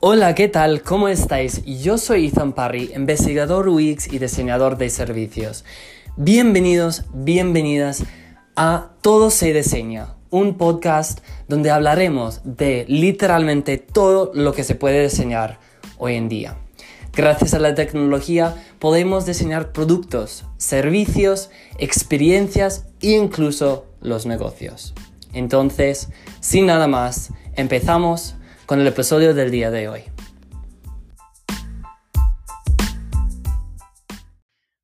Hola, ¿qué tal? ¿Cómo estáis? Yo soy Ethan Parry, investigador UX y diseñador de servicios. Bienvenidos, bienvenidas a Todo se diseña, un podcast donde hablaremos de literalmente todo lo que se puede diseñar hoy en día. Gracias a la tecnología podemos diseñar productos, servicios, experiencias e incluso los negocios. Entonces, sin nada más, empezamos con el episodio del día de hoy.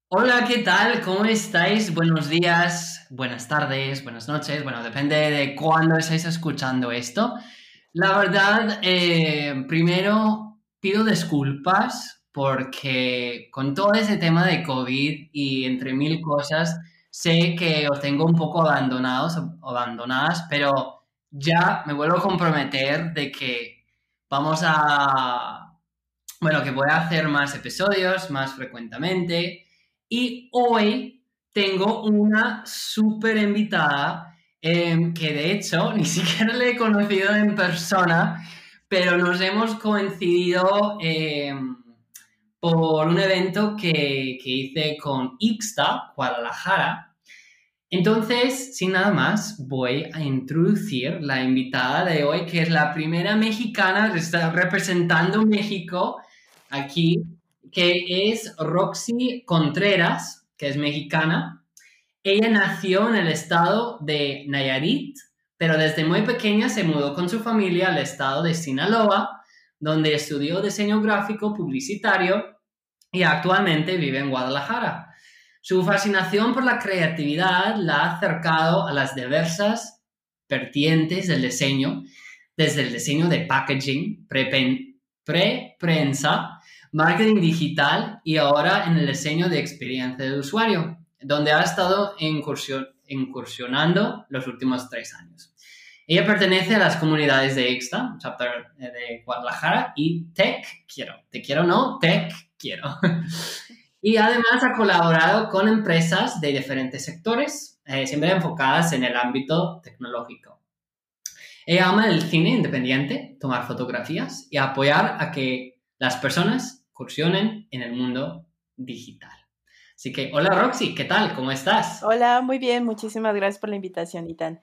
Hola, ¿qué tal? ¿Cómo estáis? Buenos días, buenas tardes, buenas noches. Bueno, depende de cuándo estáis escuchando esto. La verdad, eh, primero pido disculpas porque con todo ese tema de COVID y entre mil cosas, sé que os tengo un poco abandonados abandonadas, pero ya me vuelvo a comprometer de que vamos a, bueno, que voy a hacer más episodios más frecuentemente. Y hoy tengo una súper invitada em, que de hecho ni siquiera le he conocido en persona, pero nos hemos coincidido em, por un evento que, que hice con Ixta, Guadalajara, entonces, sin nada más, voy a introducir la invitada de hoy, que es la primera mexicana que está representando México aquí, que es Roxy Contreras, que es mexicana. Ella nació en el estado de Nayarit, pero desde muy pequeña se mudó con su familia al estado de Sinaloa, donde estudió diseño gráfico publicitario y actualmente vive en Guadalajara. Su fascinación por la creatividad la ha acercado a las diversas vertientes del diseño, desde el diseño de packaging, pre-prensa, marketing digital y ahora en el diseño de experiencia del usuario, donde ha estado incursionando los últimos tres años. Ella pertenece a las comunidades de Exta, chapter de Guadalajara, y Tech Quiero. Te quiero no, Tech Quiero. Y además ha colaborado con empresas de diferentes sectores, eh, siempre enfocadas en el ámbito tecnológico. Ella ama el cine independiente, tomar fotografías y apoyar a que las personas cursionen en el mundo digital. Así que, hola Roxy, ¿qué tal? ¿Cómo estás? Hola, muy bien, muchísimas gracias por la invitación, Itan.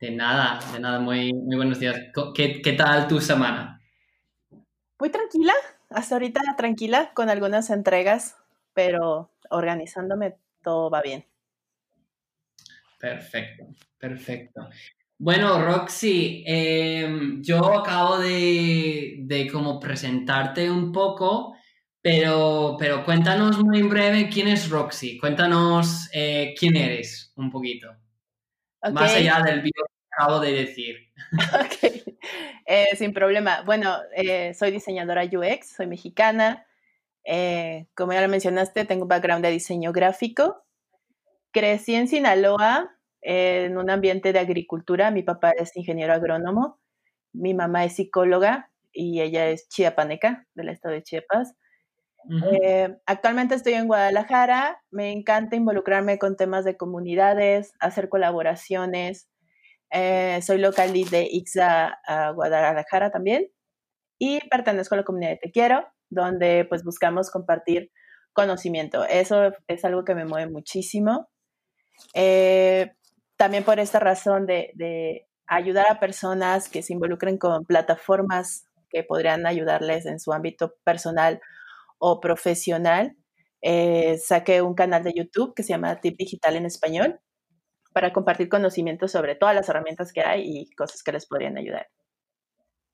De nada, de nada, muy, muy buenos días. ¿Qué, ¿Qué tal tu semana? Muy tranquila, hasta ahorita tranquila con algunas entregas, pero organizándome todo va bien. Perfecto, perfecto. Bueno, Roxy, em, yo acabo de, de, como presentarte un poco, pero, pero cuéntanos muy breve quién es Roxy, cuéntanos eh, quién eres un poquito, más allá del video que acabo de decir. Ok, eh, sin problema. Bueno, eh, soy diseñadora UX, soy mexicana. Eh, como ya lo mencionaste, tengo un background de diseño gráfico. Crecí en Sinaloa, en un ambiente de agricultura. Mi papá es ingeniero agrónomo, mi mamá es psicóloga y ella es chiapaneca del estado de Chiapas. actualmente estoy en Guadalajara, me encanta involucrarme con temas de comunidades, hacer colaboraciones, eh, soy local de IXA Guadalajara también y pertenezco a la comunidad de Te Quiero, donde pues buscamos compartir conocimiento. Eso es algo que me mueve muchísimo. Eh, también por esta razón de, ayudar a personas que se involucren con plataformas que podrían ayudarles en su ámbito personal o profesional. Eh, saqué un canal de YouTube que se llama Tip Digital en Español, para compartir conocimientos sobre todas las herramientas que hay y cosas que les podrían ayudar.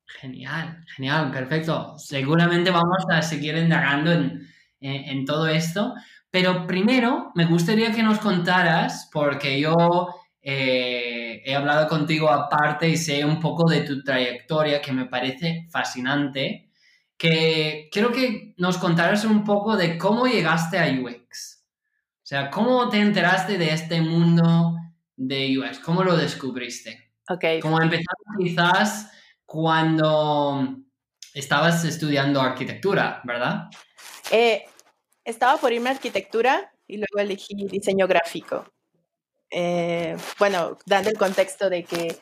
Genial, genial, perfecto. Seguramente vamos a seguir indagando en, en, todo esto, pero primero me gustaría que nos contaras, porque yo eh, he hablado contigo aparte y sé un poco de tu trayectoria que me parece fascinante, que quiero que nos contaras un poco de cómo llegaste a UX. O sea, ¿cómo te enteraste de este mundo de UX? ¿Cómo lo descubriste? Ok. ¿Cómo empezaste quizás cuando estabas estudiando arquitectura, ¿verdad? Eh, estaba por irme a arquitectura y luego elegí diseño gráfico. Eh, bueno, dando el contexto de que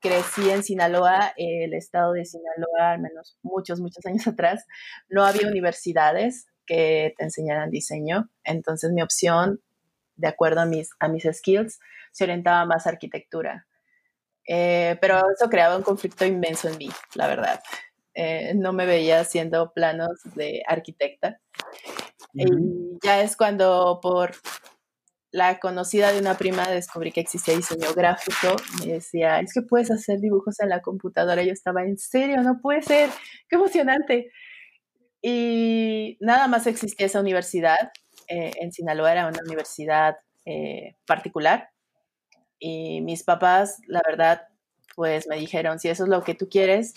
crecí en Sinaloa, el estado de Sinaloa, al menos muchos, muchos años atrás, no había universidades que te enseñaran diseño. Entonces mi opción, de acuerdo a mis, a mis skills, se orientaba más a arquitectura. Eh, pero eso creaba un conflicto inmenso en mí, la verdad. Eh, no me veía haciendo planos de arquitecta. Y ya es cuando por la conocida de una prima descubrí que existía diseño gráfico. Me decía, es que puedes hacer dibujos en la computadora. Yo estaba, en serio, no puede ser, qué emocionante. Y nada más existía esa universidad. Eh, en Sinaloa era una universidad eh, particular. Y mis papás, la verdad, pues me dijeron, si eso es lo que tú quieres,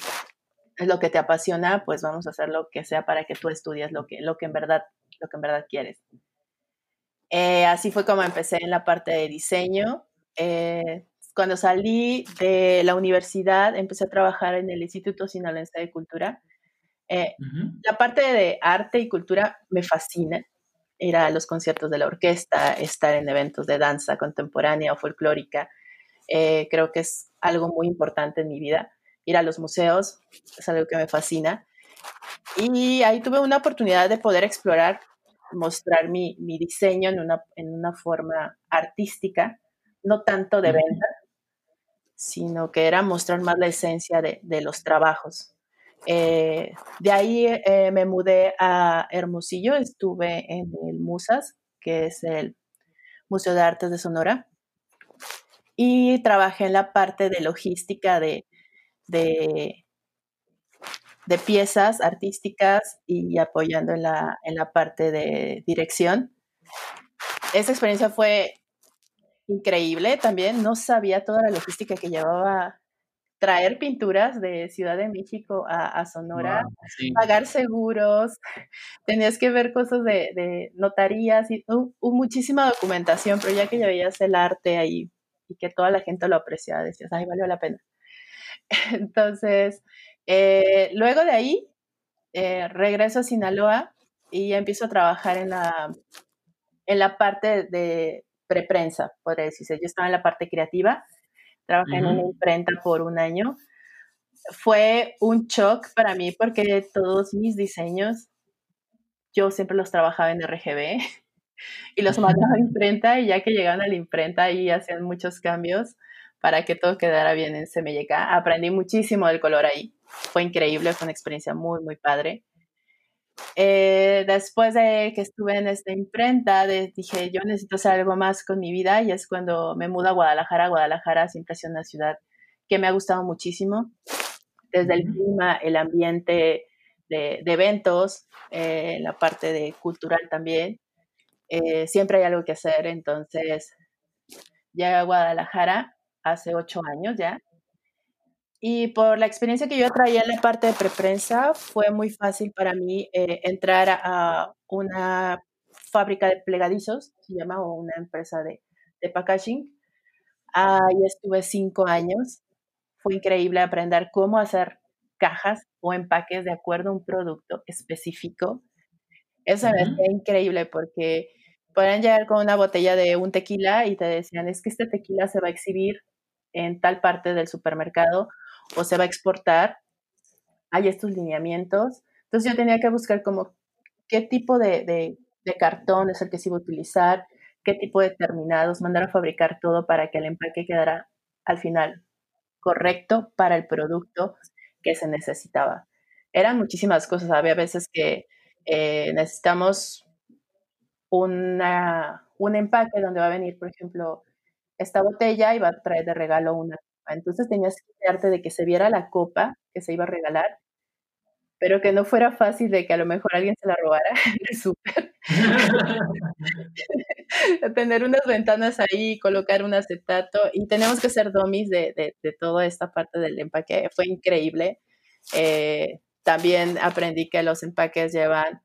es lo que te apasiona, pues vamos a hacer lo que sea para que tú estudies lo que, lo que, en, verdad, lo que en verdad quieres. Eh, así fue como empecé en la parte de diseño. Eh, cuando salí de la universidad, empecé a trabajar en el Instituto Sinaloense de Cultura. Eh, la parte de arte y cultura me fascina. Ir a los conciertos de la orquesta, estar en eventos de danza contemporánea o folclórica. creo que es algo muy importante en mi vida. Ir a los museos es algo que me fascina. Y ahí tuve una oportunidad de poder explorar mostrar mi, diseño en una, en una forma artística, no tanto de venta, sino que era mostrar más la esencia de, los trabajos. Eh, de ahí eh, me mudé a Hermosillo, estuve en el Musas, que es el Museo de Artes de Sonora, y trabajé en la parte de logística de, de piezas artísticas y apoyando en la, en la parte de dirección. Esa experiencia fue increíble también. No sabía toda la logística que llevaba traer pinturas de Ciudad de México a, Sonora, pagar seguros, tenías que ver cosas de, notarías y muchísima documentación, pero ya que ya veías el arte ahí y que toda la gente lo apreciaba, decías, ay, valió la pena. Entonces, eh, luego de ahí, eh, regreso a Sinaloa y empiezo a trabajar en la, en la parte de preprensa, podría decirse. Yo estaba en la parte creativa, trabajé en una imprenta por un año. Fue un shock para mí porque todos mis diseños, yo siempre los trabajaba en RGB y los mandaba a imprenta y ya que llegaban a la imprenta ahí hacían muchos cambios para que todo quedara bien en CMYK. Aprendí muchísimo del color ahí. Fue increíble, fue una experiencia muy, muy padre. Eh, después de que estuve en esta imprenta, dije, yo necesito hacer algo más con mi vida y es cuando me mudo a Guadalajara. Guadalajara siempre ha sido una ciudad que me ha gustado muchísimo, desde el clima, el ambiente de, eventos, eh, la parte de cultural también. Eh, siempre hay algo que hacer, entonces llegué a Guadalajara hace ocho años ya. Y por la experiencia que yo traía en la parte de preprensa, fue muy fácil para mí eh, entrar a una fábrica de plegadizos, se llama, o una empresa de, de packaging. Ahí estuve cinco años. Fue increíble aprender cómo hacer cajas o empaques de acuerdo a un producto específico. Eso me fue increíble porque podían llegar con una botella de un tequila y te decían, es que este tequila se va a exhibir en tal parte del supermercado o se va a exportar, hay estos lineamientos. Entonces yo tenía que buscar como qué tipo de, cartón es el que se iba a utilizar, qué tipo de terminados, mandar a fabricar todo para que el empaque quedara al final correcto para el producto que se necesitaba. Eran muchísimas cosas. Había veces que eh, necesitamos un empaque donde va a venir, por ejemplo, esta botella y va a traer de regalo una copa. Entonces tenías que cuidarte de que se viera la copa que se iba a regalar, pero que no fuera fácil de que a lo mejor alguien se la robara del súper. Tener unas ventanas ahí, colocar un acetato y tenemos que hacer dummies de, de, toda esta parte del empaque. Fue increíble. Eh, también aprendí que los empaques llevan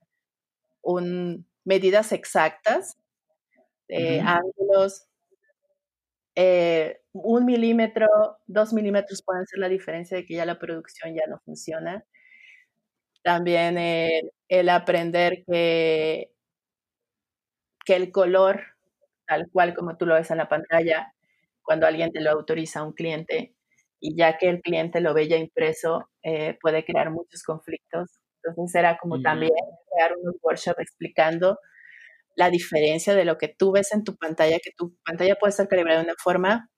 un, medidas exactas, de ángulos, eh, un milímetro, dos milímetros pueden ser la diferencia de que ya la producción ya no funciona. También el, aprender que, que el color, tal cual como tú lo ves en la pantalla, cuando alguien te lo autoriza a un cliente, y ya que el cliente lo ve ya impreso, eh, puede crear muchos conflictos. Entonces era como también crear un workshop explicando la diferencia de lo que tú ves en tu pantalla, que tu pantalla puede estar calibrada de una forma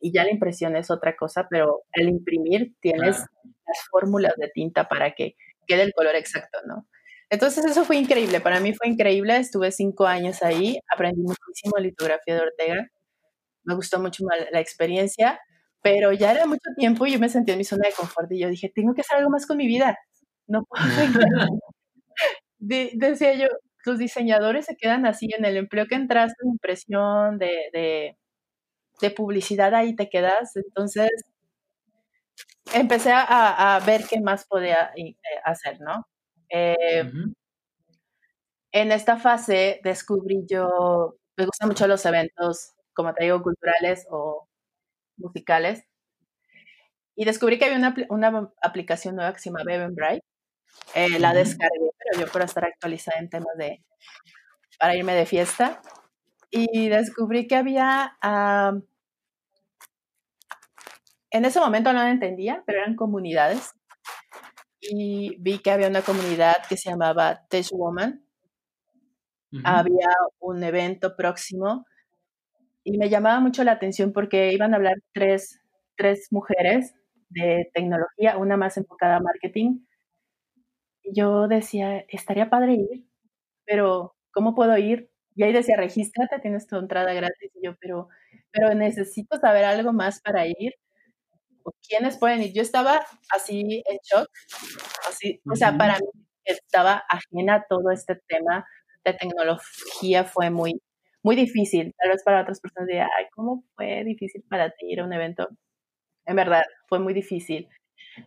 y ya la impresión es otra cosa, pero al imprimir tienes las fórmulas de tinta para que quede el color exacto, ¿no? Entonces eso fue increíble, para mí fue increíble, estuve cinco años ahí, aprendí muchísimo litografía de Ortega, me gustó mucho la experiencia, pero ya era mucho tiempo y yo me sentí en mi zona de confort y yo dije, tengo que hacer algo más con mi vida, no puedo decía yo, los diseñadores se quedan así en el empleo que entraste, en impresión, de, de, publicidad, ahí te quedas. Entonces, empecé a, ver qué más podía eh, hacer, ¿no? Eh, en esta fase descubrí yo, me gustan mucho los eventos, como te digo, culturales o musicales. Y descubrí que había una, una aplicación nueva que se llama Bright eh, la descargué, pero yo por estar actualizada en temas de, para irme de fiesta. Y descubrí que había, en ese momento no lo entendía, pero eran comunidades. Y vi que había una comunidad que se llamaba Tech Woman. Había un evento próximo y me llamaba mucho la atención porque iban a hablar tres, tres mujeres de tecnología, una más enfocada a marketing, yo decía, estaría padre ir, pero ¿cómo puedo ir? Y ahí decía, regístrate, tienes tu entrada gratis. Y yo, pero, pero necesito saber algo más para ir. ¿O quiénes pueden ir? Yo estaba así en shock. Así, O sea, para mí estaba ajena a todo este tema de tecnología. Fue muy, muy difícil. Tal vez para otras personas diría, ay, ¿cómo fue difícil para ti ir a un evento? En verdad, fue muy difícil.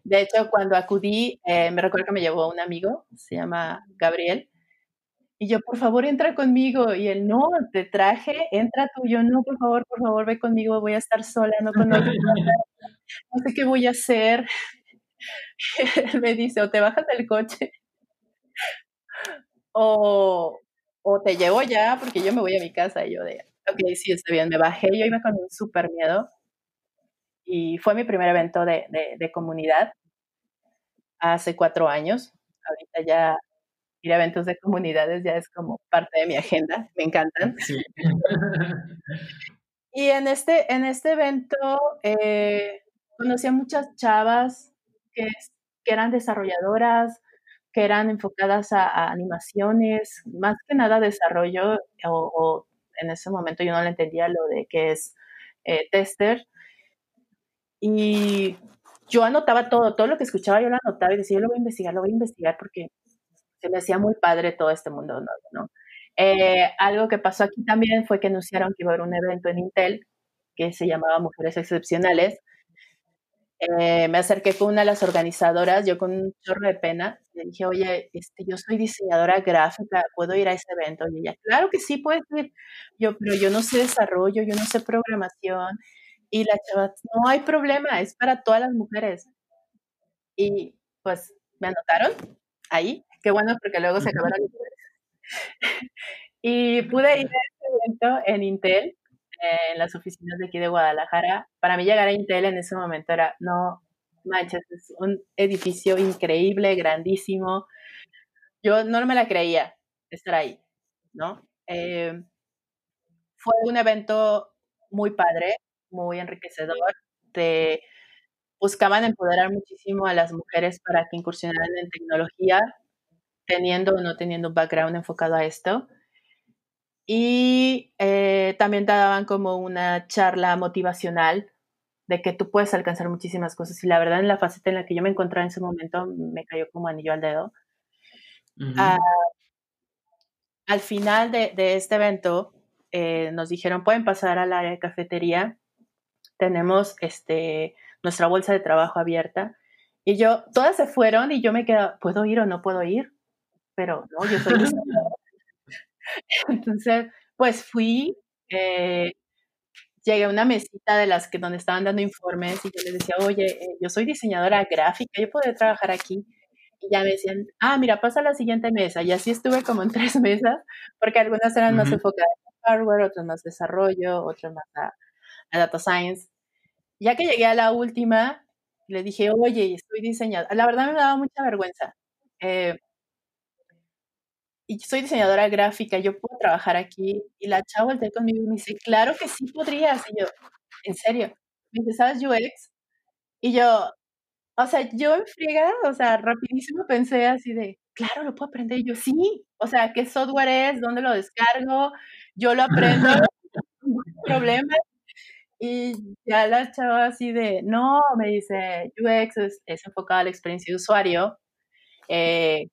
De hecho, cuando acudí, eh, me recuerdo que me llevó un amigo, se llama Gabriel, y yo, por favor, entra conmigo. Y él, no, te traje, entra tú. Yo, no, por favor, por favor, ve conmigo, voy a estar sola, no conozco no sé qué voy a hacer. me dice, o te bajas del coche, o, o te llevo ya, porque yo me voy a mi casa. Y yo de, ok, sí, está bien, me bajé, yo iba con un súper miedo y fue mi primer evento de, de, comunidad hace cuatro años. Ahorita ya ir a eventos de comunidades ya es como parte de mi agenda, me encantan. y en este, en este evento eh, conocí a muchas chavas que, que, eran desarrolladoras, que eran enfocadas a, animaciones, más que nada desarrollo, o, en ese momento yo no le entendía lo de que es eh, tester, y yo anotaba todo, todo lo que escuchaba yo lo anotaba y decía, yo lo voy a investigar, lo voy a investigar porque se me hacía muy padre todo este mundo, ¿no? Eh, algo que pasó aquí también fue que anunciaron que iba a haber un evento en Intel que se llamaba Mujeres Excepcionales. Eh, me acerqué con una de las organizadoras, yo con un chorro de pena, le dije, oye, este, yo soy diseñadora gráfica, ¿puedo ir a ese evento? Y ella, claro que sí, puedes ir. Yo, pero yo no sé desarrollo, yo no sé programación, y la chava, no hay problema, es para todas las mujeres. Y pues me anotaron ahí, qué bueno porque luego se acabaron Y pude ir a este evento en Intel, en las oficinas de aquí de Guadalajara. Para mí llegar a Intel en ese momento era, no manches, es un edificio increíble, grandísimo. Yo no me la creía estar ahí, ¿no? Eh, fue un evento muy padre, muy enriquecedor. Te buscaban empoderar muchísimo a las mujeres para que incursionaran en tecnología, teniendo o no teniendo un background enfocado a esto. Y eh, también te daban como una charla motivacional de que tú puedes alcanzar muchísimas cosas. Y la verdad, en la faceta en la que yo me encontraba en ese momento, me cayó como anillo al dedo. Ah, al final de, este evento, eh, nos dijeron, pueden pasar al área de cafetería tenemos este, nuestra bolsa de trabajo abierta. Y yo, todas se fueron y yo me quedé, ¿puedo ir o no puedo ir? Pero no, yo soy Entonces, pues fui, eh, llegué a una mesita de las que donde estaban dando informes y yo les decía, oye, eh, yo soy diseñadora gráfica, yo puedo trabajar aquí. Y ya me decían, ah, mira, pasa a la siguiente mesa. Y así estuve como en tres mesas, porque algunas eran más enfocadas en hardware, otras más desarrollo, otras más a a data science. ya que llegué a la última, le dije, oye, estoy diseñadora. La verdad me daba mucha vergüenza. Eh, y soy diseñadora gráfica, yo puedo trabajar aquí. Y la chava volteó conmigo y me dice, claro que sí podrías. Y yo, en serio. Me dice, ¿sabes UX? Y yo, o sea, yo en friega, o sea, rapidísimo pensé así de, claro, lo puedo aprender. Y yo, sí. O sea, ¿qué software es? ¿Dónde lo descargo? Yo lo aprendo. no problema. Y ya la chava así de, no, me dice, UX es, es enfocado a la experiencia de usuario. Eh,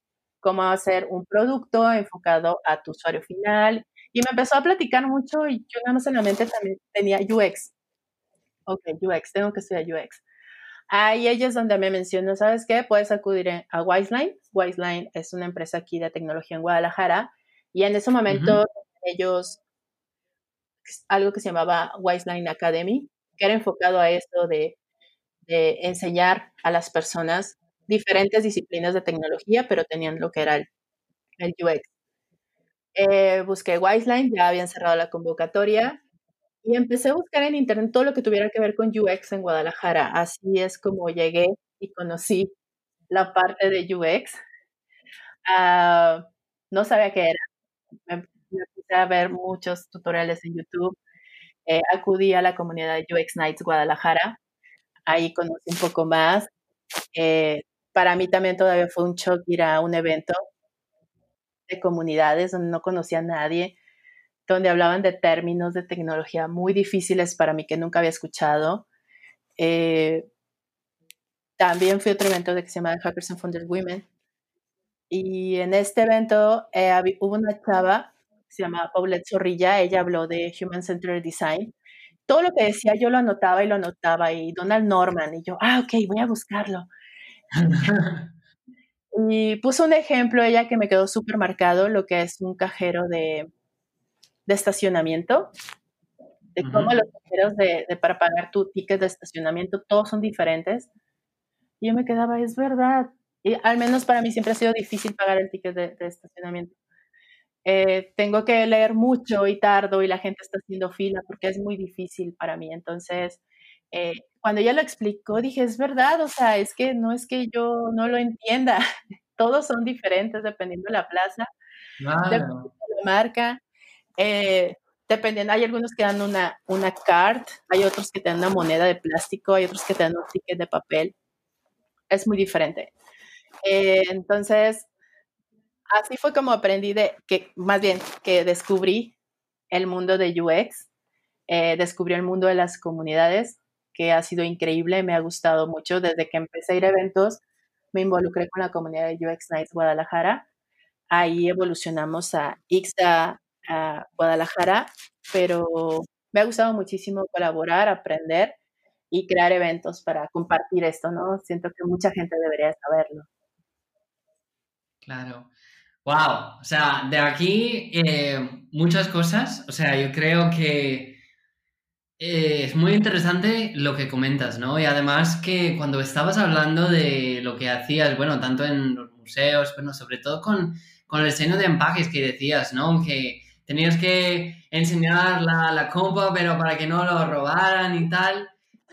cómo hacer un producto enfocado a tu usuario final. Y me empezó a platicar mucho y yo nada más en la mente también tenía UX. Ok, UX, tengo que estudiar UX. Ahí ella es donde me mencionó, ¿sabes qué? Puedes acudir a Wiseline. Wiseline es una empresa aquí de tecnología en Guadalajara. Y en ese momento ellos, algo que se llamaba Wiseline Academy, que era enfocado a esto de, enseñar a las personas diferentes disciplinas de tecnología, pero tenían lo que era el, UX. Eh, busqué Wiseline, ya habían cerrado la convocatoria y empecé a buscar en internet todo lo que tuviera que ver con UX en Guadalajara. Así es como llegué y conocí la parte de UX. Ah, no sabía qué era. Me, empecé a ver muchos tutoriales en YouTube. Eh, acudí a la comunidad de UX Nights Guadalajara. Ahí conocí un poco más. Eh, para mí también todavía fue un shock ir a un evento de comunidades donde no conocía a nadie, donde hablaban de términos de tecnología muy difíciles para mí que nunca había escuchado. Eh, también fui a otro evento de que se llama Hackers and Founders Women. Y en este evento eh, hubo una chava se llama Paulette Zorrilla, ella habló de Human Centered Design. Todo lo que decía yo lo anotaba y lo anotaba, y Donald Norman, y yo, ah, ok, voy a buscarlo. y puso un ejemplo ella que me quedó súper marcado, lo que es un cajero de, de estacionamiento, de cómo los cajeros de, para pagar tu ticket de estacionamiento, todos son diferentes. Y yo me quedaba, es verdad. Y al menos para mí siempre ha sido difícil pagar el ticket de, estacionamiento. Eh, tengo que leer mucho y tardo y la gente está haciendo fila porque es muy difícil para mí. Entonces, eh, cuando ella lo explicó, dije, es verdad, o sea, es que no es que yo no lo entienda, todos son diferentes dependiendo de la plaza, dependiendo de la marca, eh, dependiendo, hay algunos que dan una, una card, hay otros que te dan una moneda de plástico, hay otros que te dan un ticket de papel, es muy diferente. Eh, entonces, así fue como aprendí de, que más bien, que descubrí el mundo de UX, descubrí el mundo de las comunidades, que ha sido increíble, me ha gustado mucho. Desde que empecé a ir a eventos, me involucré con la comunidad de UX Nights Guadalajara. Ahí evolucionamos a IXA Guadalajara, pero me ha gustado muchísimo colaborar, aprender y crear eventos para compartir esto, ¿no? Siento que mucha gente debería saberlo. Claro. Wow, o sea, de aquí eh, muchas cosas. O sea, yo creo que eh, es muy interesante lo que comentas, ¿no? Y además que cuando estabas hablando de lo que hacías, bueno, tanto en los museos, bueno, sobre todo con, el diseño de empaques que decías, ¿no? Que tenías que enseñar la, la copa, pero para que no lo robaran y tal.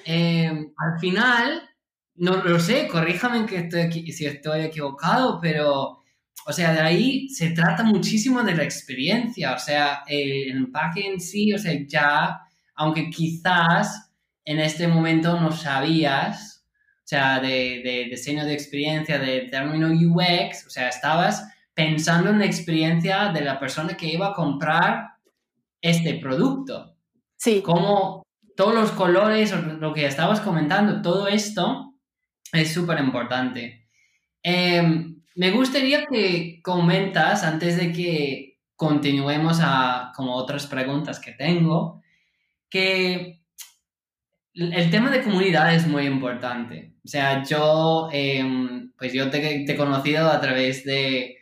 Eh, al final, no lo sé, corríjame que estoy, si estoy equivocado, pero, o sea, de ahí se trata muchísimo de la experiencia, o sea, el empaque en sí, o sea, ya aunque quizás en este momento no sabías, o sea, de, diseño de experiencia, de término UX, o sea, estabas pensando en la experiencia de la persona que iba a comprar este producto. Sí. Como todos los colores, lo que estabas comentando, todo esto es súper importante. Em, me gustaría que comentas, antes de que continuemos a como otras preguntas que tengo, que el tema de comunidad es muy importante. O sea, yo, em, pues yo te, he conocido a través de,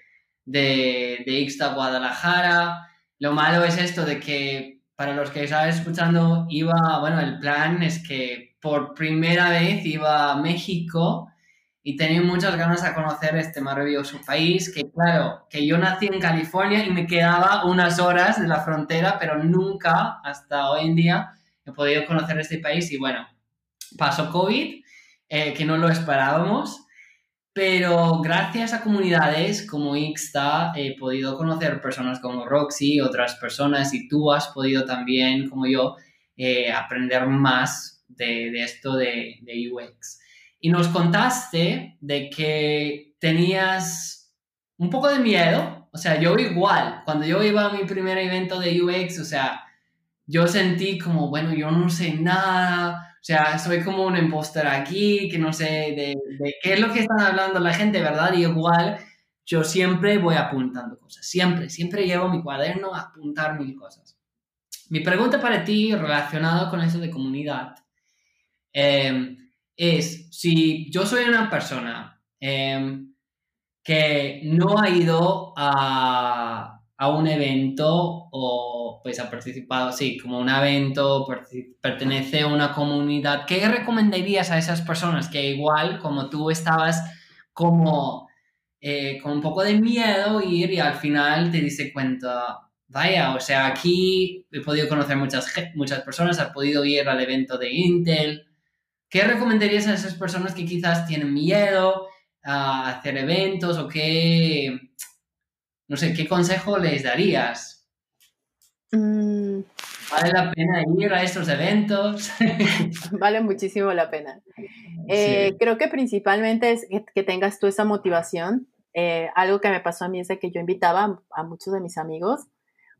de, de Ixta Guadalajara. Lo malo es esto de que para los que estaban escuchando, iba, bueno, el plan es que por primera vez iba a México y tenía muchas ganas de conocer este maravilloso país, que claro, que yo nací en California y me quedaba unas horas de la frontera, pero nunca hasta hoy en día he podido conocer este país y bueno, pasó COVID, eh, que no lo esperábamos, pero gracias a comunidades como Ixta he podido conocer personas como Roxy, otras personas, y tú has podido también, como yo, eh, aprender más de, esto de, de UX. Y nos contaste de que tenías un poco de miedo, o sea, yo igual, cuando yo iba a mi primer evento de UX, o sea, yo sentí como, bueno, yo no sé nada, o sea, soy como un impostor aquí, que no sé de, qué es lo que están hablando la gente, ¿verdad? Y igual yo siempre voy apuntando cosas, siempre, siempre llevo mi cuaderno a apuntar mil cosas. Mi pregunta para ti relacionado con eso de comunidad em, es, si yo soy una persona em, que no ha ido a, a un evento o pues ha participado, sí, como un evento, pertenece a una comunidad, ¿qué recomendarías a esas personas que igual como tú estabas como eh, con un poco de miedo ir y al final te dice cuenta, vaya, o sea, aquí he podido conocer muchas, muchas personas, has podido ir al evento de Intel. ¿Qué recomendarías a esas personas que quizás tienen miedo a hacer eventos o que no sé, ¿qué consejo les darías? Mm. ¿Vale la pena ir a estos eventos? vale muchísimo la pena. Eh, creo que principalmente es que, tengas tú esa motivación. Eh, algo que me pasó a mí es que yo invitaba a muchos de mis amigos,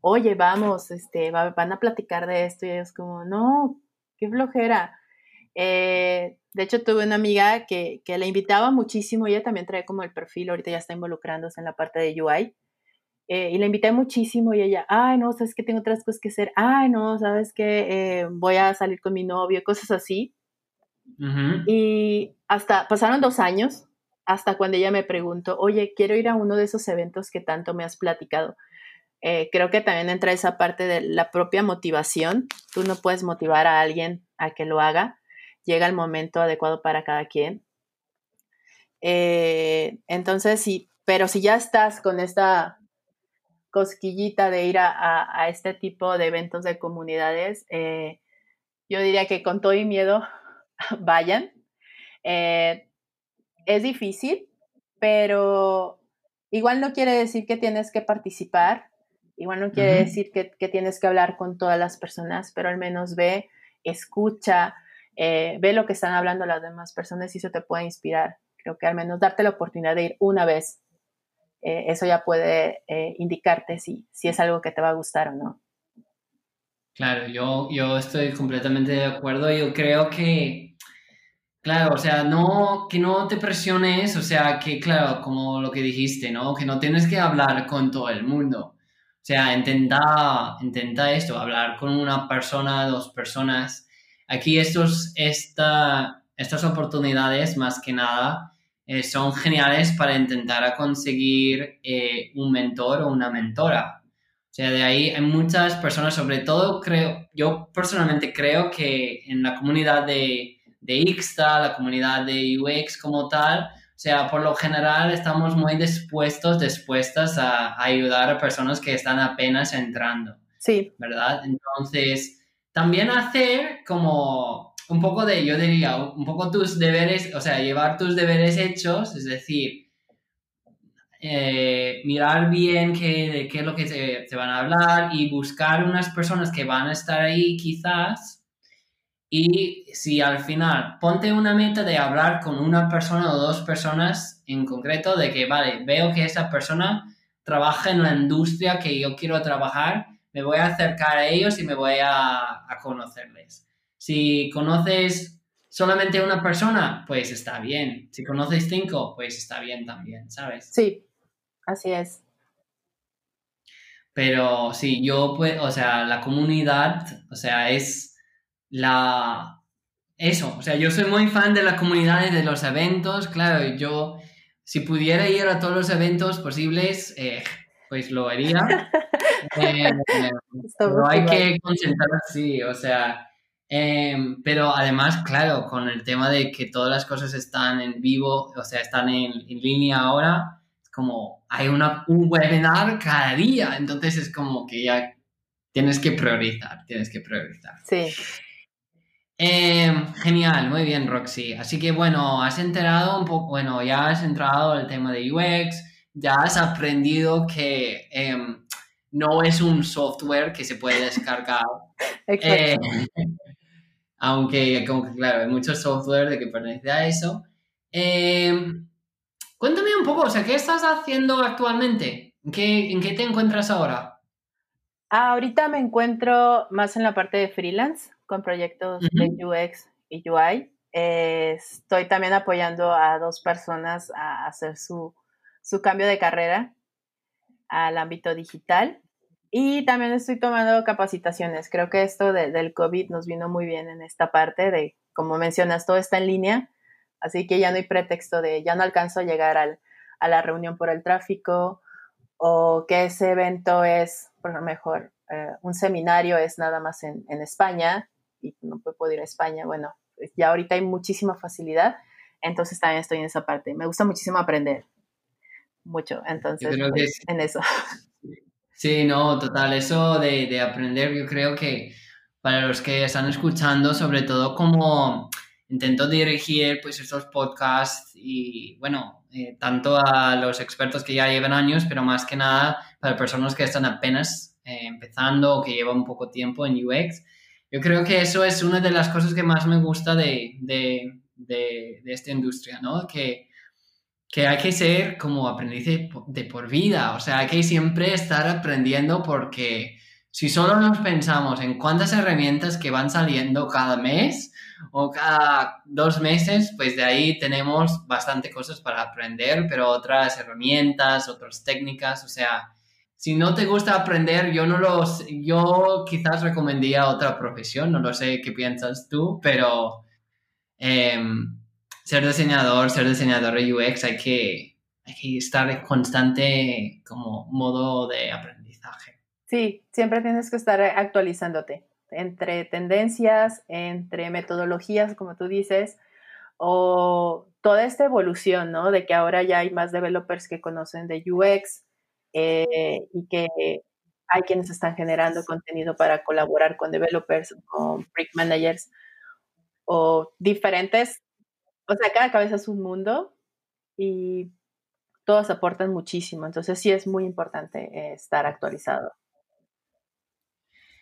oye, vamos, este, van a platicar de esto y ellos como, no, qué flojera. Eh, de hecho, tuve una amiga que, que la invitaba muchísimo, ella también trae como el perfil, ahorita ya está involucrándose en la parte de UI. Eh, y la invité muchísimo y ella, ay, no, sabes que tengo otras cosas que hacer, ay, no, sabes que eh, voy a salir con mi novio, cosas así. Y hasta pasaron dos años hasta cuando ella me preguntó, oye, quiero ir a uno de esos eventos que tanto me has platicado. Eh, creo que también entra esa parte de la propia motivación. Tú no puedes motivar a alguien a que lo haga. Llega el momento adecuado para cada quien. entonces, sí, pero si ya estás con esta cosquillita de ir a, este tipo de eventos de comunidades, eh, yo diría que con todo y miedo vayan. Eh, es difícil, pero igual no quiere decir que tienes que participar, igual no quiere decir que, tienes que hablar con todas las personas, pero al menos ve, escucha, eh, ve lo que están hablando las demás personas y eso te puede inspirar. Creo que al menos darte la oportunidad de ir una vez eh, eso ya puede eh, indicarte si, si es algo que te va a gustar o no. Claro, yo, yo estoy completamente de acuerdo. Yo creo que, claro, o sea, no, que no te presiones, o sea, que, claro, como lo que dijiste, ¿no? Que no tienes que hablar con todo el mundo. O sea, intenta, intenta esto, hablar con una persona, dos personas. Aquí estos, esta, estas oportunidades, más que nada, eh, son geniales para intentar conseguir eh, un mentor o una mentora. O sea, de ahí hay muchas personas, sobre todo creo, yo personalmente creo que en la comunidad de, de Ixta, la comunidad de UX como tal, o sea, por lo general estamos muy dispuestos, dispuestas a, ayudar a personas que están apenas entrando. Sí. ¿Verdad? Entonces, también hacer como un poco de, yo diría, un poco tus deberes, o sea, llevar tus deberes hechos, es decir, eh, mirar bien qué, qué es lo que se, van a hablar y buscar unas personas que van a estar ahí quizás. Y si al final ponte una meta de hablar con una persona o dos personas en concreto, de que, vale, veo que esa persona trabaja en la industria que yo quiero trabajar, me voy a acercar a ellos y me voy a, a conocerles. Si conoces solamente una persona, pues está bien. Si conoces cinco, pues está bien también, ¿sabes? Sí, así es. Pero sí, yo pues, o sea, la comunidad, o sea, es la... Eso, o sea, yo soy muy fan de la comunidad y de los eventos, claro, yo si pudiera ir a todos los eventos posibles, eh, pues lo haría. Eh, pero hay que concentrarse, sí, o sea, Em, pero además, claro, con el tema de que todas las cosas están en vivo, o sea, están en, línea ahora, es como hay una, un webinar cada día, entonces es como que ya tienes que priorizar, tienes que priorizar. Sí. Em, genial, muy bien, Roxy. Así que bueno, has enterado un poco, bueno, ya has entrado el tema de UX, ya has aprendido que em, no es un software que se puede descargar. Eh, aunque, como que, claro, hay muchos software de que pertenece a eso. Em, cuéntame un poco, o sea, ¿qué estás haciendo actualmente? ¿En qué, en qué te encuentras ahora? Ahorita me encuentro más en la parte de freelance con proyectos de UX y UI. Eh, estoy también apoyando a dos personas a hacer su, su cambio de carrera al ámbito digital. Y también estoy tomando capacitaciones. Creo que esto del COVID nos vino muy bien en esta parte de, como mencionas, todo está en línea, así que ya no hay pretexto de ya no alcanzo a llegar al, a la reunión por el tráfico o que ese evento es, por lo mejor, eh, un seminario es nada más en, en España y no puedo ir a España, bueno, ya ahorita hay muchísima facilidad, entonces también estoy en esa parte. Me gusta muchísimo aprender, mucho, entonces pues, en eso. Sí, no, total, eso de, de, aprender, yo creo que para los que están escuchando, sobre todo como intento dirigir pues estos podcasts y bueno, eh, tanto a los expertos que ya llevan años, pero más que nada para personas que están apenas eh, empezando o que llevan un poco tiempo en UX, yo creo que eso es una de las cosas que más me gusta de, de, de, esta industria, ¿no? Que, que, hay que ser como aprendiz de, por vida, o sea, hay que siempre estar aprendiendo porque si solo nos pensamos en cuántas herramientas que van saliendo cada mes o cada dos meses, pues de ahí tenemos bastante cosas para aprender, pero otras herramientas, otras técnicas, o sea, si no te gusta aprender, yo no lo yo quizás recomendaría otra profesión, no lo sé qué piensas tú, pero em, ser diseñador, ser diseñador de UX, hay que, hay que estar en constante como modo de aprendizaje. Sí, siempre tienes que estar actualizándote entre tendencias, entre metodologías, como tú dices, o toda esta evolución, ¿no? De que ahora ya hay más developers que conocen de UX, eh, y que hay quienes están generando contenido para colaborar con developers, con project managers o diferentes. O sea, cada cabeza es un mundo y todos aportan muchísimo. Entonces sí es muy importante estar actualizado.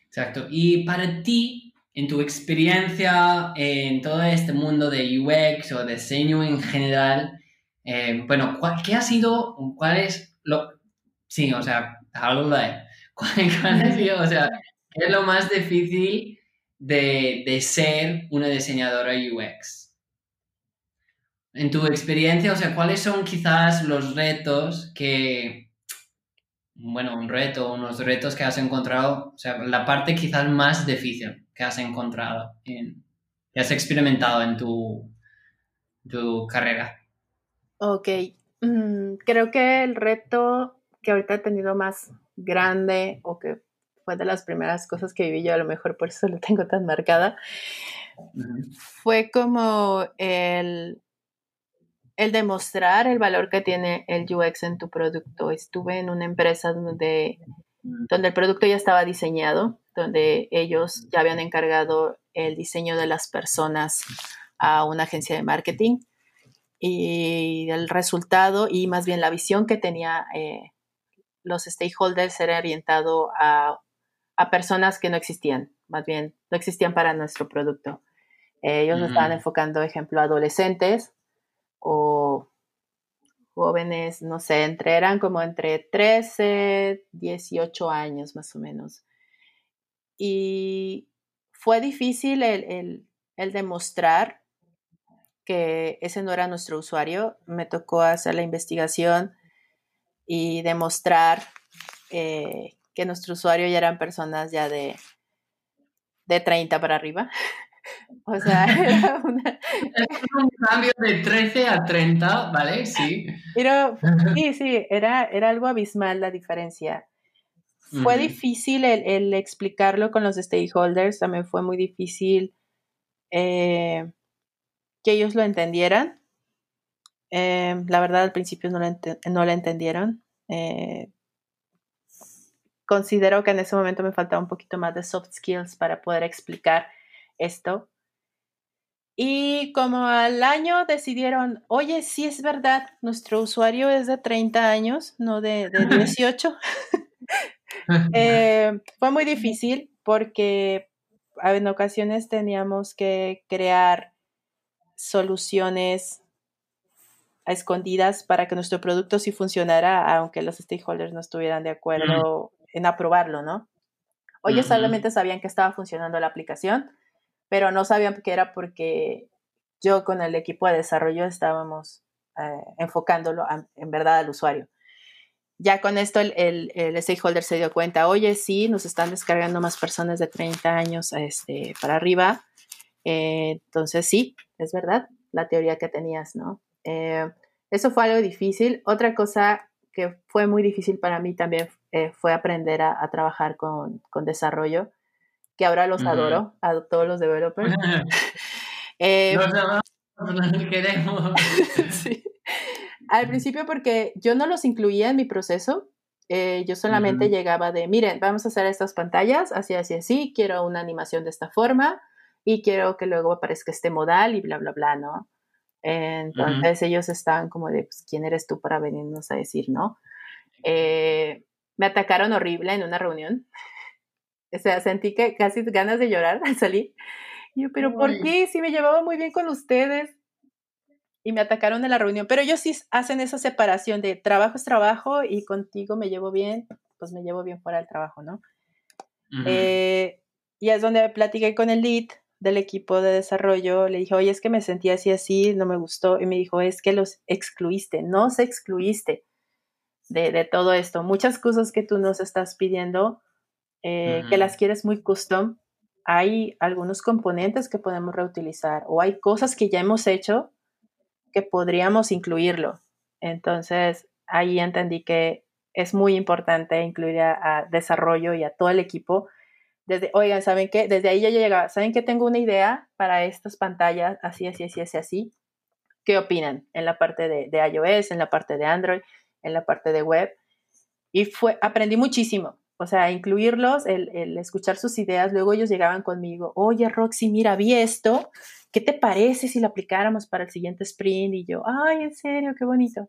Exacto. Y para ti, en tu experiencia en todo este mundo de UX o diseño en general, eh, bueno, ¿qué ha sido, cuál es lo, Sí, o sea, algo de... ¿Cuál, o sea, ¿qué es lo más difícil de, de ser una diseñadora UX? En tu experiencia, o sea, ¿cuáles son quizás los retos que, bueno, un reto, unos retos que has encontrado, o sea, la parte quizás más difícil que has encontrado, en, que has experimentado en tu, tu carrera? Ok, mm, creo que el reto que ahorita he tenido más grande o que fue de las primeras cosas que viví yo, a lo mejor por eso lo tengo tan marcada, fue como el, el demostrar el valor que tiene el UX en tu producto. Estuve en una empresa donde, donde el producto ya estaba diseñado, donde ellos ya habían encargado el diseño de las personas a una agencia de marketing y el resultado y más bien la visión que tenía eh, los stakeholders era orientado a, personas que no existían, más bien, no existían para nuestro producto. ellos estaban enfocando, ejemplo, adolescentes o jóvenes, no sé, entre, eran como entre 13, 18 años más o menos. Y fue difícil el, el demostrar que ese no era nuestro usuario. Me tocó hacer la investigación y demostrar eh, que nuestro usuario ya eran personas ya de, de 30 para arriba. O sea, era un cambio de 13 a 30, ¿vale? Sí. Pero sí, sí, era, era algo abismal la diferencia. Fue difícil el, explicarlo con los stakeholders, también fue muy difícil eh, que ellos lo entendieran. Eh, la verdad, al principio no la, no la entendieron. Eh, considero que en ese momento me faltaba un poquito más de soft skills para poder explicar esto. Y como al año decidieron, oye, sí es verdad, nuestro usuario es de 30 años, no de, 18. Eh, fue muy difícil porque en ocasiones teníamos que crear soluciones a escondidas para que nuestro producto sí funcionara, aunque los stakeholders no estuvieran de acuerdo en aprobarlo, ¿no? Oye, solamente sabían que estaba funcionando la aplicación, pero no sabían que era porque yo con el equipo de desarrollo estábamos eh, enfocándolo en verdad al usuario. Ya con esto el, el, stakeholder se dio cuenta, oye, sí, nos están descargando más personas de 30 años este, para arriba. Eh, entonces, sí, es verdad, la teoría que tenías, ¿no? Eh, eso fue algo difícil. Otra cosa que fue muy difícil para mí también fue aprender a, trabajar con, desarrollo que ahora los adoro, a todos los developers. eh, los queremos. Al principio porque yo no los incluía en mi proceso, eh, yo solamente llegaba de, miren, vamos a hacer estas pantallas, así, así, así, quiero una animación de esta forma y quiero que luego aparezca este modal y bla, bla, bla, ¿no? Entonces ellos estaban como de, pues, ¿quién eres tú para venirnos a decir, no? Eh, me atacaron horrible en una reunión. O sea, sentí que casi ganas de llorar al salir. Y yo, pero ¿por qué? Si me llevaba muy bien con ustedes. Y me atacaron en la reunión. Pero ellos sí hacen esa separación de trabajo es trabajo y contigo me llevo bien, pues me llevo bien fuera del trabajo, ¿no? Eh, y es donde platiqué con el lead del equipo de desarrollo. Le dije, oye, es que me sentía así, así, no me gustó. Y me dijo, es que los excluiste, no se excluiste de, de todo esto. Muchas cosas que tú nos estás pidiendo eh, que las quieres muy custom, hay algunos componentes que podemos reutilizar o hay cosas que ya hemos hecho que podríamos incluirlo. Entonces, ahí entendí que es muy importante incluir a, desarrollo y a todo el equipo. Desde, oigan, ¿saben qué? Desde ahí ya llega, ¿saben que tengo una idea para estas pantallas? Así, así, así, así, así. ¿Qué opinan en la parte de, de iOS, en la parte de Android, en la parte de web? Y fue, aprendí muchísimo o sea, incluirlos, el, escuchar sus ideas, luego ellos llegaban conmigo, oye Roxy, mira, vi esto, ¿qué te parece si lo aplicáramos para el siguiente sprint? Y yo, ay, en serio, qué bonito.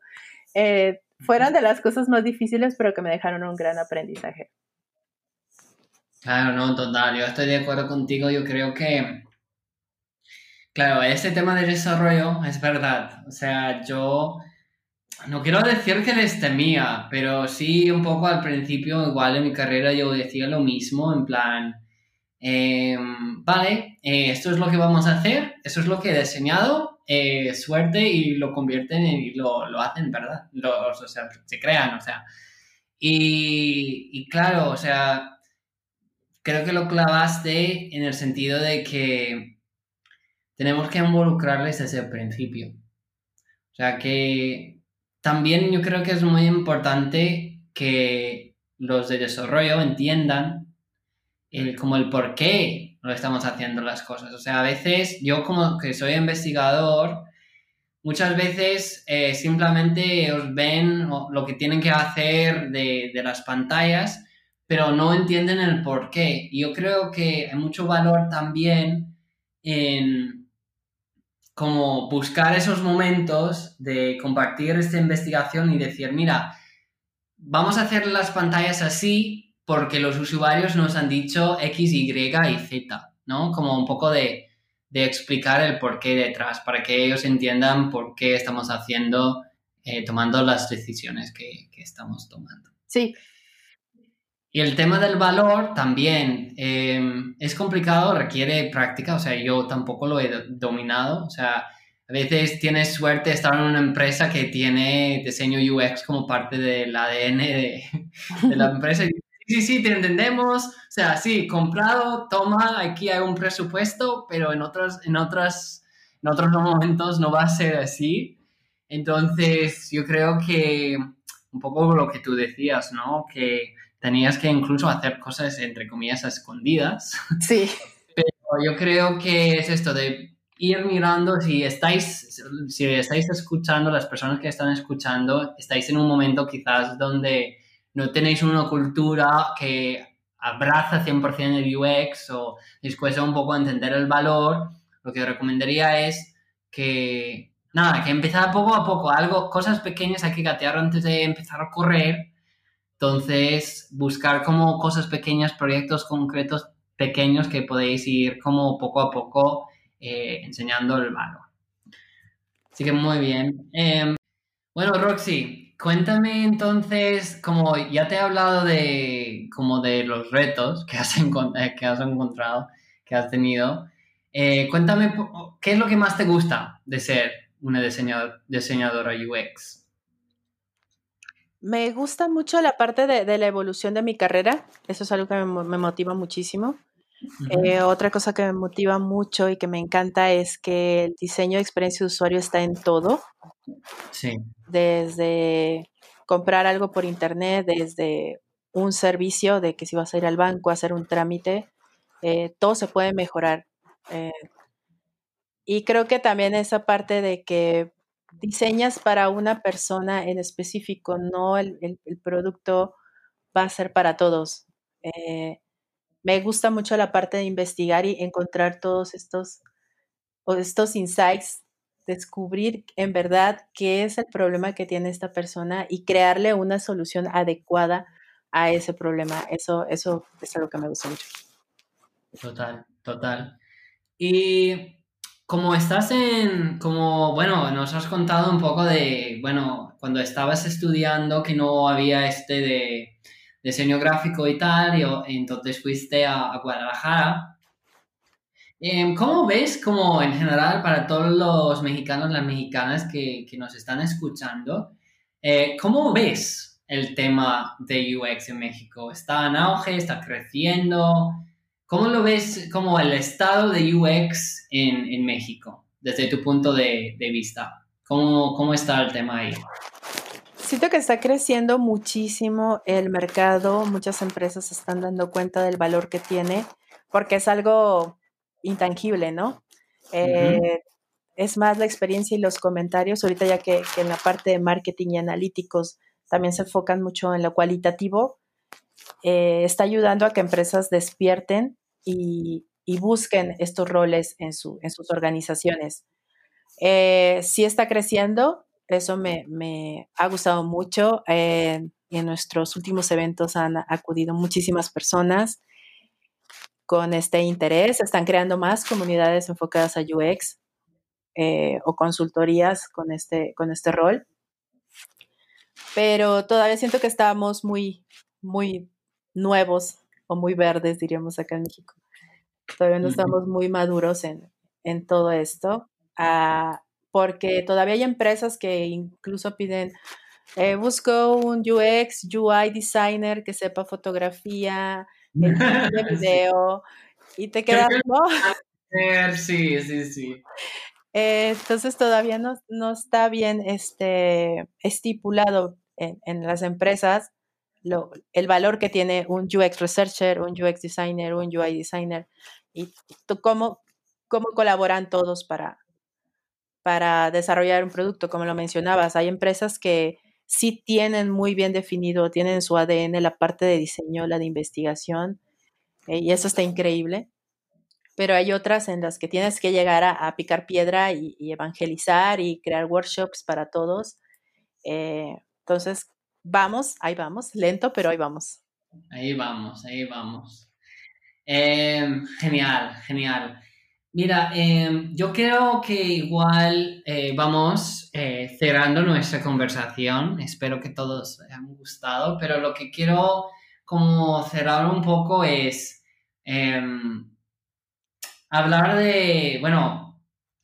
Eh, fueron de las cosas más difíciles, pero que me dejaron un gran aprendizaje. Claro, no, total, yo estoy de acuerdo contigo, yo creo que, claro, este tema del desarrollo es verdad, o sea, yo no quiero decir que les temía, pero sí un poco al principio, igual en mi carrera yo decía lo mismo, en plan, em, vale, eh, esto es lo que vamos a hacer, eso es lo que he diseñado, eh, suerte y lo convierten y lo, lo hacen, ¿verdad? o sea, se crean, o sea. Y, y claro, o sea, creo que lo clavaste en el sentido de que tenemos que involucrarles desde el principio. O sea, que también yo creo que es muy importante que los de desarrollo entiendan el, como el por qué lo estamos haciendo las cosas. O sea, a veces yo como que soy investigador, muchas veces eh, simplemente os ven lo que tienen que hacer de, de las pantallas, pero no entienden el por qué. Y yo creo que hay mucho valor también en como buscar esos momentos de compartir esta investigación y decir, mira, vamos a hacer las pantallas así porque los usuarios nos han dicho X, Y y Z, ¿no? Como un poco de, explicar el por qué detrás, para que ellos entiendan por qué estamos haciendo, eh, tomando las decisiones que, que estamos tomando. Sí, y el tema del valor también em, es complicado, requiere práctica, o sea, yo tampoco lo he dominado, o sea, a veces tienes suerte de estar en una empresa que tiene diseño UX como parte del ADN de, de la empresa. Sí, sí, te entendemos, o sea, sí, comprado, toma, aquí hay un presupuesto, pero en otros, en otras, en otros momentos no va a ser así. Entonces, yo creo que un poco lo que tú decías, ¿no? Que tenías que incluso hacer cosas, entre comillas, escondidas. Sí. Pero yo creo que es esto de ir mirando, si estáis, si estáis escuchando, las personas que están escuchando, estáis en un momento quizás donde no tenéis una cultura que abraza 100% el UX o les cuesta un poco entender el valor, lo que recomendaría es que, nada, que empezar poco a poco, algo, cosas pequeñas hay que gatear antes de empezar a correr. Entonces, buscar como cosas pequeñas, proyectos concretos pequeños que podéis ir como poco a poco eh, enseñando el valor. Así que muy bien. Em, bueno, Roxy, cuéntame entonces, como ya te he hablado de, como de los retos que has, eh, que has encontrado, que has tenido, eh, cuéntame qué es lo que más te gusta de ser una diseñadora UX. Me gusta mucho la parte de, la evolución de mi carrera, eso es algo que me motiva muchísimo. Eh, otra cosa que me motiva mucho y que me encanta es que el diseño de experiencia de usuario está en todo. Sí. Desde comprar algo por internet, desde un servicio de que si vas a ir al banco a hacer un trámite, eh, todo se puede mejorar. Eh, y creo que también esa parte de que diseñas para una persona en específico, no el, producto va a ser para todos me gusta mucho la parte de investigar y encontrar todos estos, estos insights, descubrir en verdad qué es el problema que tiene esta persona y crearle una solución adecuada a ese problema. Eso, eso es algo que me gusta mucho. Total, total. Y como estás en, como, bueno, nos has contado un poco de, bueno, cuando estabas estudiando que no había este de diseño gráfico y tal, y, entonces fuiste a, Guadalajara. Em, ¿Cómo ves, como en general, para todos los mexicanos, las mexicanas que, que nos están escuchando, eh, cómo ves el tema de UX en México? ¿Está en auge? ¿Está creciendo? ¿Cómo lo ves como el estado de UX en, en México, desde tu punto de, de vista? ¿Cómo, ¿Cómo está el tema ahí? Siento que está creciendo muchísimo el mercado, muchas empresas se están dando cuenta del valor que tiene, porque es algo intangible, ¿no? Eh, es más la experiencia y los comentarios, ahorita ya que, en la parte de marketing y analíticos también se enfocan mucho en lo cualitativo, eh, está ayudando a que empresas despierten y, busquen estos roles en, sus organizaciones. Eh, sí está creciendo, eso me, ha gustado mucho. Eh, en nuestros últimos eventos han acudido muchísimas personas con este interés. Están creando más comunidades enfocadas a UX eh, o consultorías con este, con este rol. Pero todavía siento que estamos muy, muy nuevos o muy verdes, diríamos acá en México. Todavía no estamos muy maduros en, todo esto. Ah, porque todavía hay empresas que incluso piden, eh, busco un UX, UI designer que sepa fotografía, de video, y te quedas, ¿no? Sí, sí, sí. Eh, entonces todavía no, no, está bien este, estipulado en, en las empresas el valor que tiene un UX researcher, un UX designer, un UI designer, y cómo, cómo colaboran todos para, para desarrollar un producto, como lo mencionabas. Hay empresas que sí tienen muy bien definido, tienen su ADN la parte de diseño, la de investigación, eh, y eso está increíble. Pero hay otras en las que tienes que llegar a, picar piedra y, evangelizar y crear workshops para todos. Eh, entonces, vamos, ahí vamos, lento, pero ahí vamos. Ahí vamos, ahí vamos. Em, genial, genial. Mira, em, yo creo que igual eh, vamos eh, cerrando nuestra conversación. Espero que todos hayan gustado, pero lo que quiero como cerrar un poco es em, hablar de, bueno,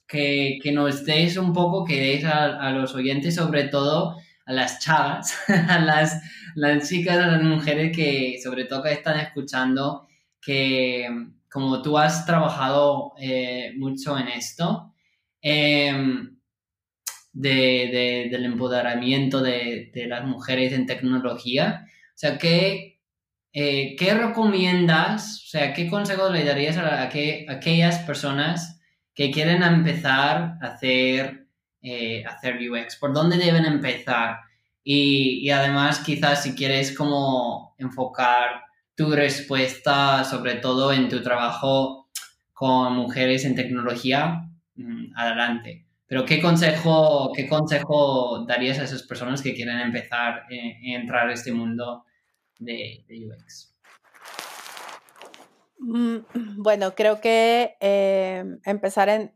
que, nos deis un poco, que deis a, los oyentes, sobre todo a las chavas, a las, chicas, a las mujeres que sobre todo que están escuchando, que como tú has trabajado eh, mucho en esto, em, del empoderamiento de, las mujeres en tecnología, o sea, ¿qué, eh, ¿qué recomiendas, o sea, qué consejos le darías a, aquellas personas que quieren empezar a hacer, eh, hacer UX? ¿Por dónde deben empezar? Y, y además, quizás si quieres como enfocar tu respuesta, sobre todo en tu trabajo con mujeres en tecnología, mm, adelante. Pero ¿qué consejo, ¿qué consejo darías a esas personas que quieren empezar a entrar a este mundo de, UX? Mm, bueno, creo que eh, empezar en,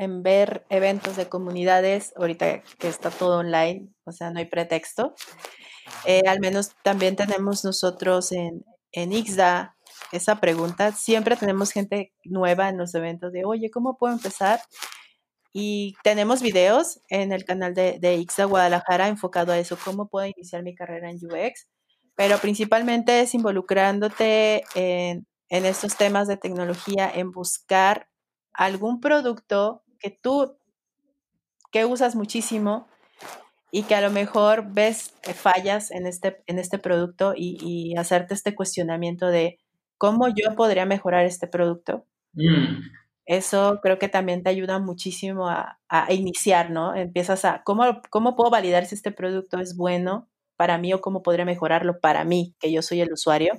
en, ver eventos de comunidades, ahorita que está todo online, o sea, no hay pretexto. Eh, al menos también tenemos nosotros en, en IXDA esa pregunta. Siempre tenemos gente nueva en los eventos de, oye, ¿cómo puedo empezar? Y tenemos videos en el canal de, de IXA Guadalajara enfocado a eso, cómo puedo iniciar mi carrera en UX, pero principalmente es involucrándote en, en estos temas de tecnología, en buscar algún producto que tú, que usas muchísimo y que a lo mejor ves fallas en este, en este producto y, y hacerte este cuestionamiento de cómo yo podría mejorar este producto. Mm. Eso creo que también te ayuda muchísimo a, iniciar, ¿no? Empiezas a, ¿cómo, ¿cómo puedo validar si este producto es bueno para mí o cómo podría mejorarlo para mí, que yo soy el usuario?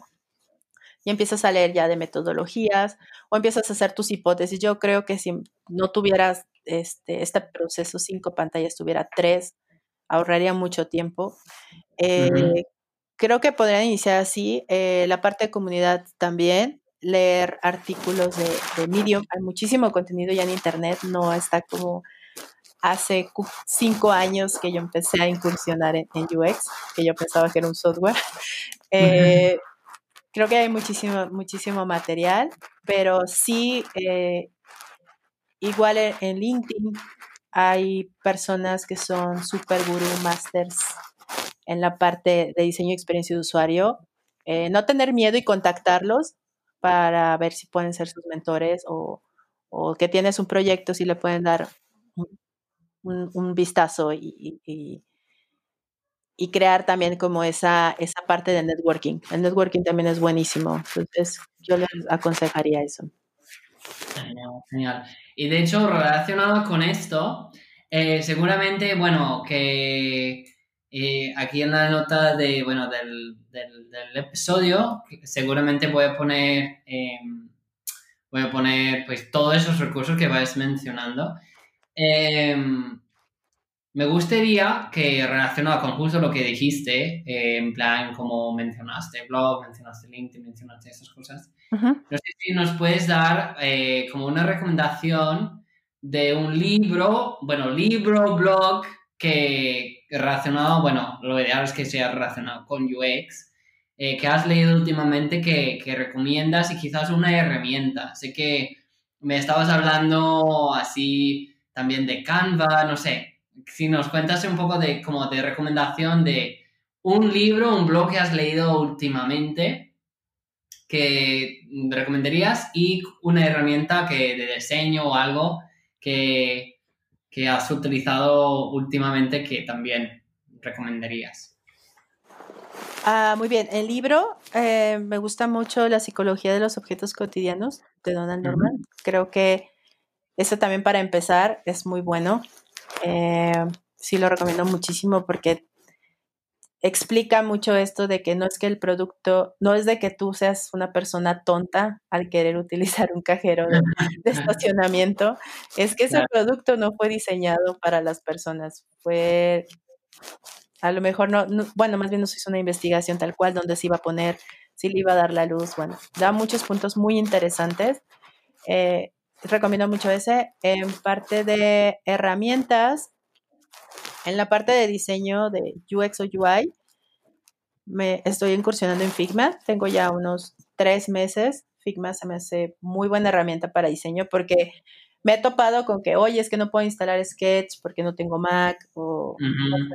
Y empiezas a leer ya de metodologías o empiezas a hacer tus hipótesis. Yo creo que si no tuvieras este, este proceso cinco pantallas, tuviera tres, ahorraría mucho tiempo. Eh, creo que podrían iniciar así. Eh, la parte de comunidad también, leer artículos de, Medium. Hay muchísimo contenido ya en Internet, no está como hace cinco años que yo empecé a incursionar en, UX, que yo pensaba que era un software. Eh, creo que hay muchísimo, muchísimo material, pero sí, igual en LinkedIn hay personas que son super guru masters en la parte de diseño y experiencia de usuario. Eh, no tener miedo y contactarlos para ver si pueden ser sus mentores o, que tienes un proyecto, si le pueden dar un, vistazo y, crear también como esa, esa parte de networking. El networking también es buenísimo, entonces yo les aconsejaría eso. Genial, genial. Y de hecho, relacionado con esto, eh, seguramente, bueno, que eh, aquí en la nota de, bueno, del, episodio, seguramente voy a poner, em, voy a poner, pues, todos esos recursos que vais mencionando. Me gustaría que relacionado con justo lo que dijiste, eh, en plan, como mencionaste blog, mencionaste LinkedIn, mencionaste esas cosas, no sé si nos puedes dar eh, como una recomendación de un libro, bueno, libro, blog, que relacionado, bueno, lo ideal es que sea relacionado con UX, eh, que has leído últimamente que, que, recomiendas y quizás una herramienta. Sé que me estabas hablando así también de Canva, no sé, si nos cuentas un poco de como de recomendación de un libro, un blog que has leído últimamente que recomendarías y una herramienta que, de diseño o algo que, que has utilizado últimamente que también recomendarías. Ah, muy bien, el libro eh, me gusta mucho La psicología de los objetos cotidianos de Donald Norman. Creo que eso también para empezar es muy bueno. Eh, sí lo recomiendo muchísimo porque explica mucho esto de que no es que el producto, no es de que tú seas una persona tonta al querer utilizar un cajero de, estacionamiento, es que ese producto no fue diseñado para las personas, fue, a lo mejor no, bueno, más bien no se hizo una investigación tal cual donde se iba a poner, si le iba a dar la luz, bueno, da muchos puntos muy interesantes. Eh, recomiendo mucho ese. En parte de herramientas, en la parte de diseño de UX o UI, me estoy incursionando en Figma. Tengo ya unos tres meses. Figma se me hace muy buena herramienta para diseño porque me he topado con que, oye, es que no puedo instalar Sketch porque no tengo Mac o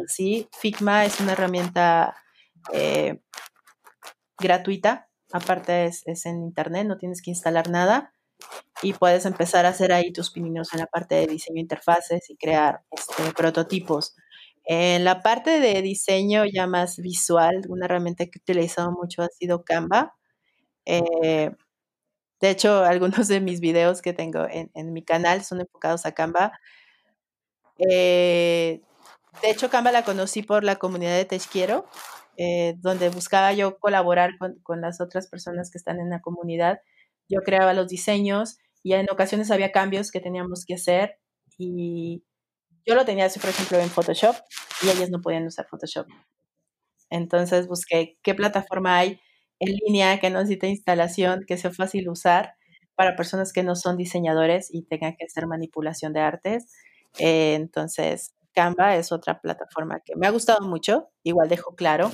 así. Figma es una herramienta eh, gratuita. Aparte es, es, en internet, no tienes que instalar nada y puedes empezar a hacer ahí tus pininos en la parte de diseño interfaces y crear este, prototipos. En la parte de diseño ya más visual, una herramienta que he utilizado mucho ha sido Canva. Eh, de hecho, algunos de mis videos que tengo en, mi canal son enfocados a Canva. Eh, de hecho, Canva la conocí por la comunidad de Te Quiero, eh, donde buscaba yo colaborar con, las otras personas que están en la comunidad. Yo creaba los diseños y en ocasiones había cambios que teníamos que hacer y yo lo tenía así, por ejemplo, en Photoshop y ellas no podían usar Photoshop. Entonces busqué qué plataforma hay en línea que no necesite instalación, que sea fácil usar para personas que no son diseñadores y tengan que hacer manipulación de artes. Entonces, Canva es otra plataforma que me ha gustado mucho. Igual dejo claro,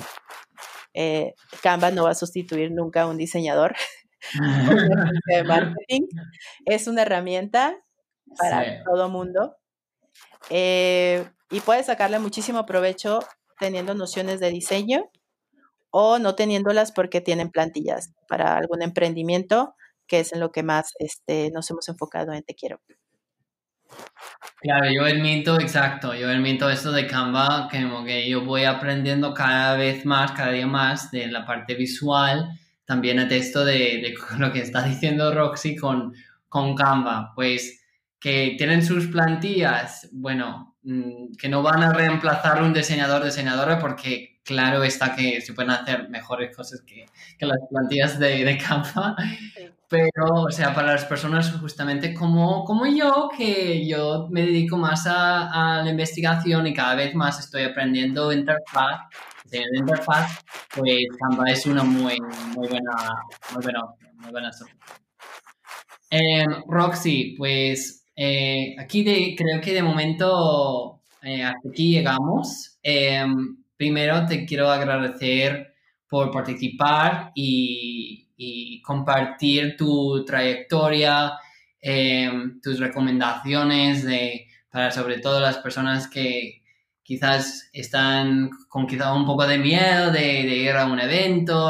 eh, Canva no va a sustituir nunca a un diseñador de marketing. Es una herramienta para todo mundo. Eh, y puedes sacarle muchísimo provecho teniendo nociones de diseño o no teniéndolas porque tienen plantillas para algún emprendimiento, que es en lo que más este, nos hemos enfocado en Te Quiero. Claro, yo admito, exacto, yo admito esto de Canva, que, que yo voy aprendiendo cada vez más, cada día más de la parte visual, también atesto de, de lo que está diciendo Roxy con, con Canva, pues que tienen sus plantillas, bueno, mm, que no van a reemplazar un diseñador diseñadora porque claro está que se pueden hacer mejores cosas que, que las plantillas de, de Canva, pero o sea, para las personas justamente como, como yo, que yo me dedico más a, a la investigación y cada vez más estoy aprendiendo interfaz, de interfaz, pues Canva es una muy, muy buena, muy buena muy buena em, Roxy, pues eh, aquí de, creo que de momento eh, hasta aquí llegamos. Primero te quiero agradecer por participar y, compartir tu trayectoria, tus recomendaciones de, para sobre todo las personas que quizás están con quizá un poco de miedo de, de ir a un evento,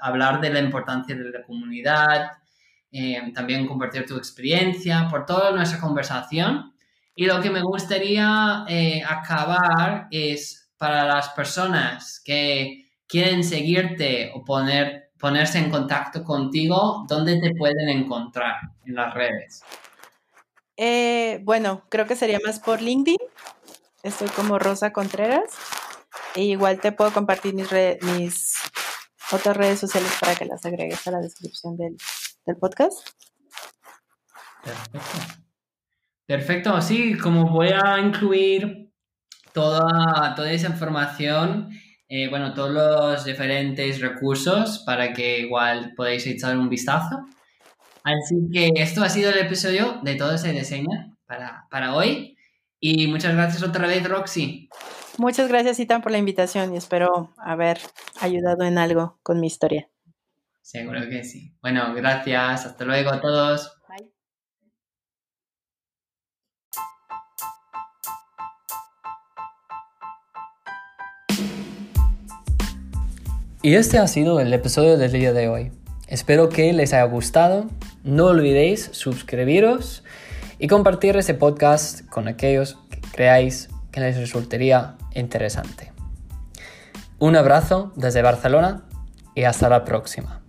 hablar de la importancia de la comunidad. Eh, también compartir tu experiencia, por toda nuestra conversación. Y lo que me gustaría eh, acabar es para las personas que quieren seguirte o poner, ponerse en contacto contigo, ¿dónde te pueden encontrar en las redes? Eh, bueno, creo que sería más por LinkedIn. Estoy como Rosa Contreras. E igual te puedo compartir mis, mis otras redes sociales para que las agregues a la descripción del, del podcast. Perfecto. Perfecto, sí, como voy a incluir toda, toda esa información, eh, bueno, todos los diferentes recursos para que igual podáis echar un vistazo. Así que esto ha sido el episodio de Todo se diseña para, para hoy. Y muchas gracias otra vez, Roxy. Muchas gracias, Itan, por la invitación y espero haber ayudado en algo con mi historia. Seguro que sí. Bueno, gracias. Hasta luego a todos. Bye. Y este ha sido el episodio del día de hoy. Espero que les haya gustado. No olvidéis suscribiros y compartir este podcast con aquellos que creáis que les resultaría interesante. Un abrazo desde Barcelona y hasta la próxima.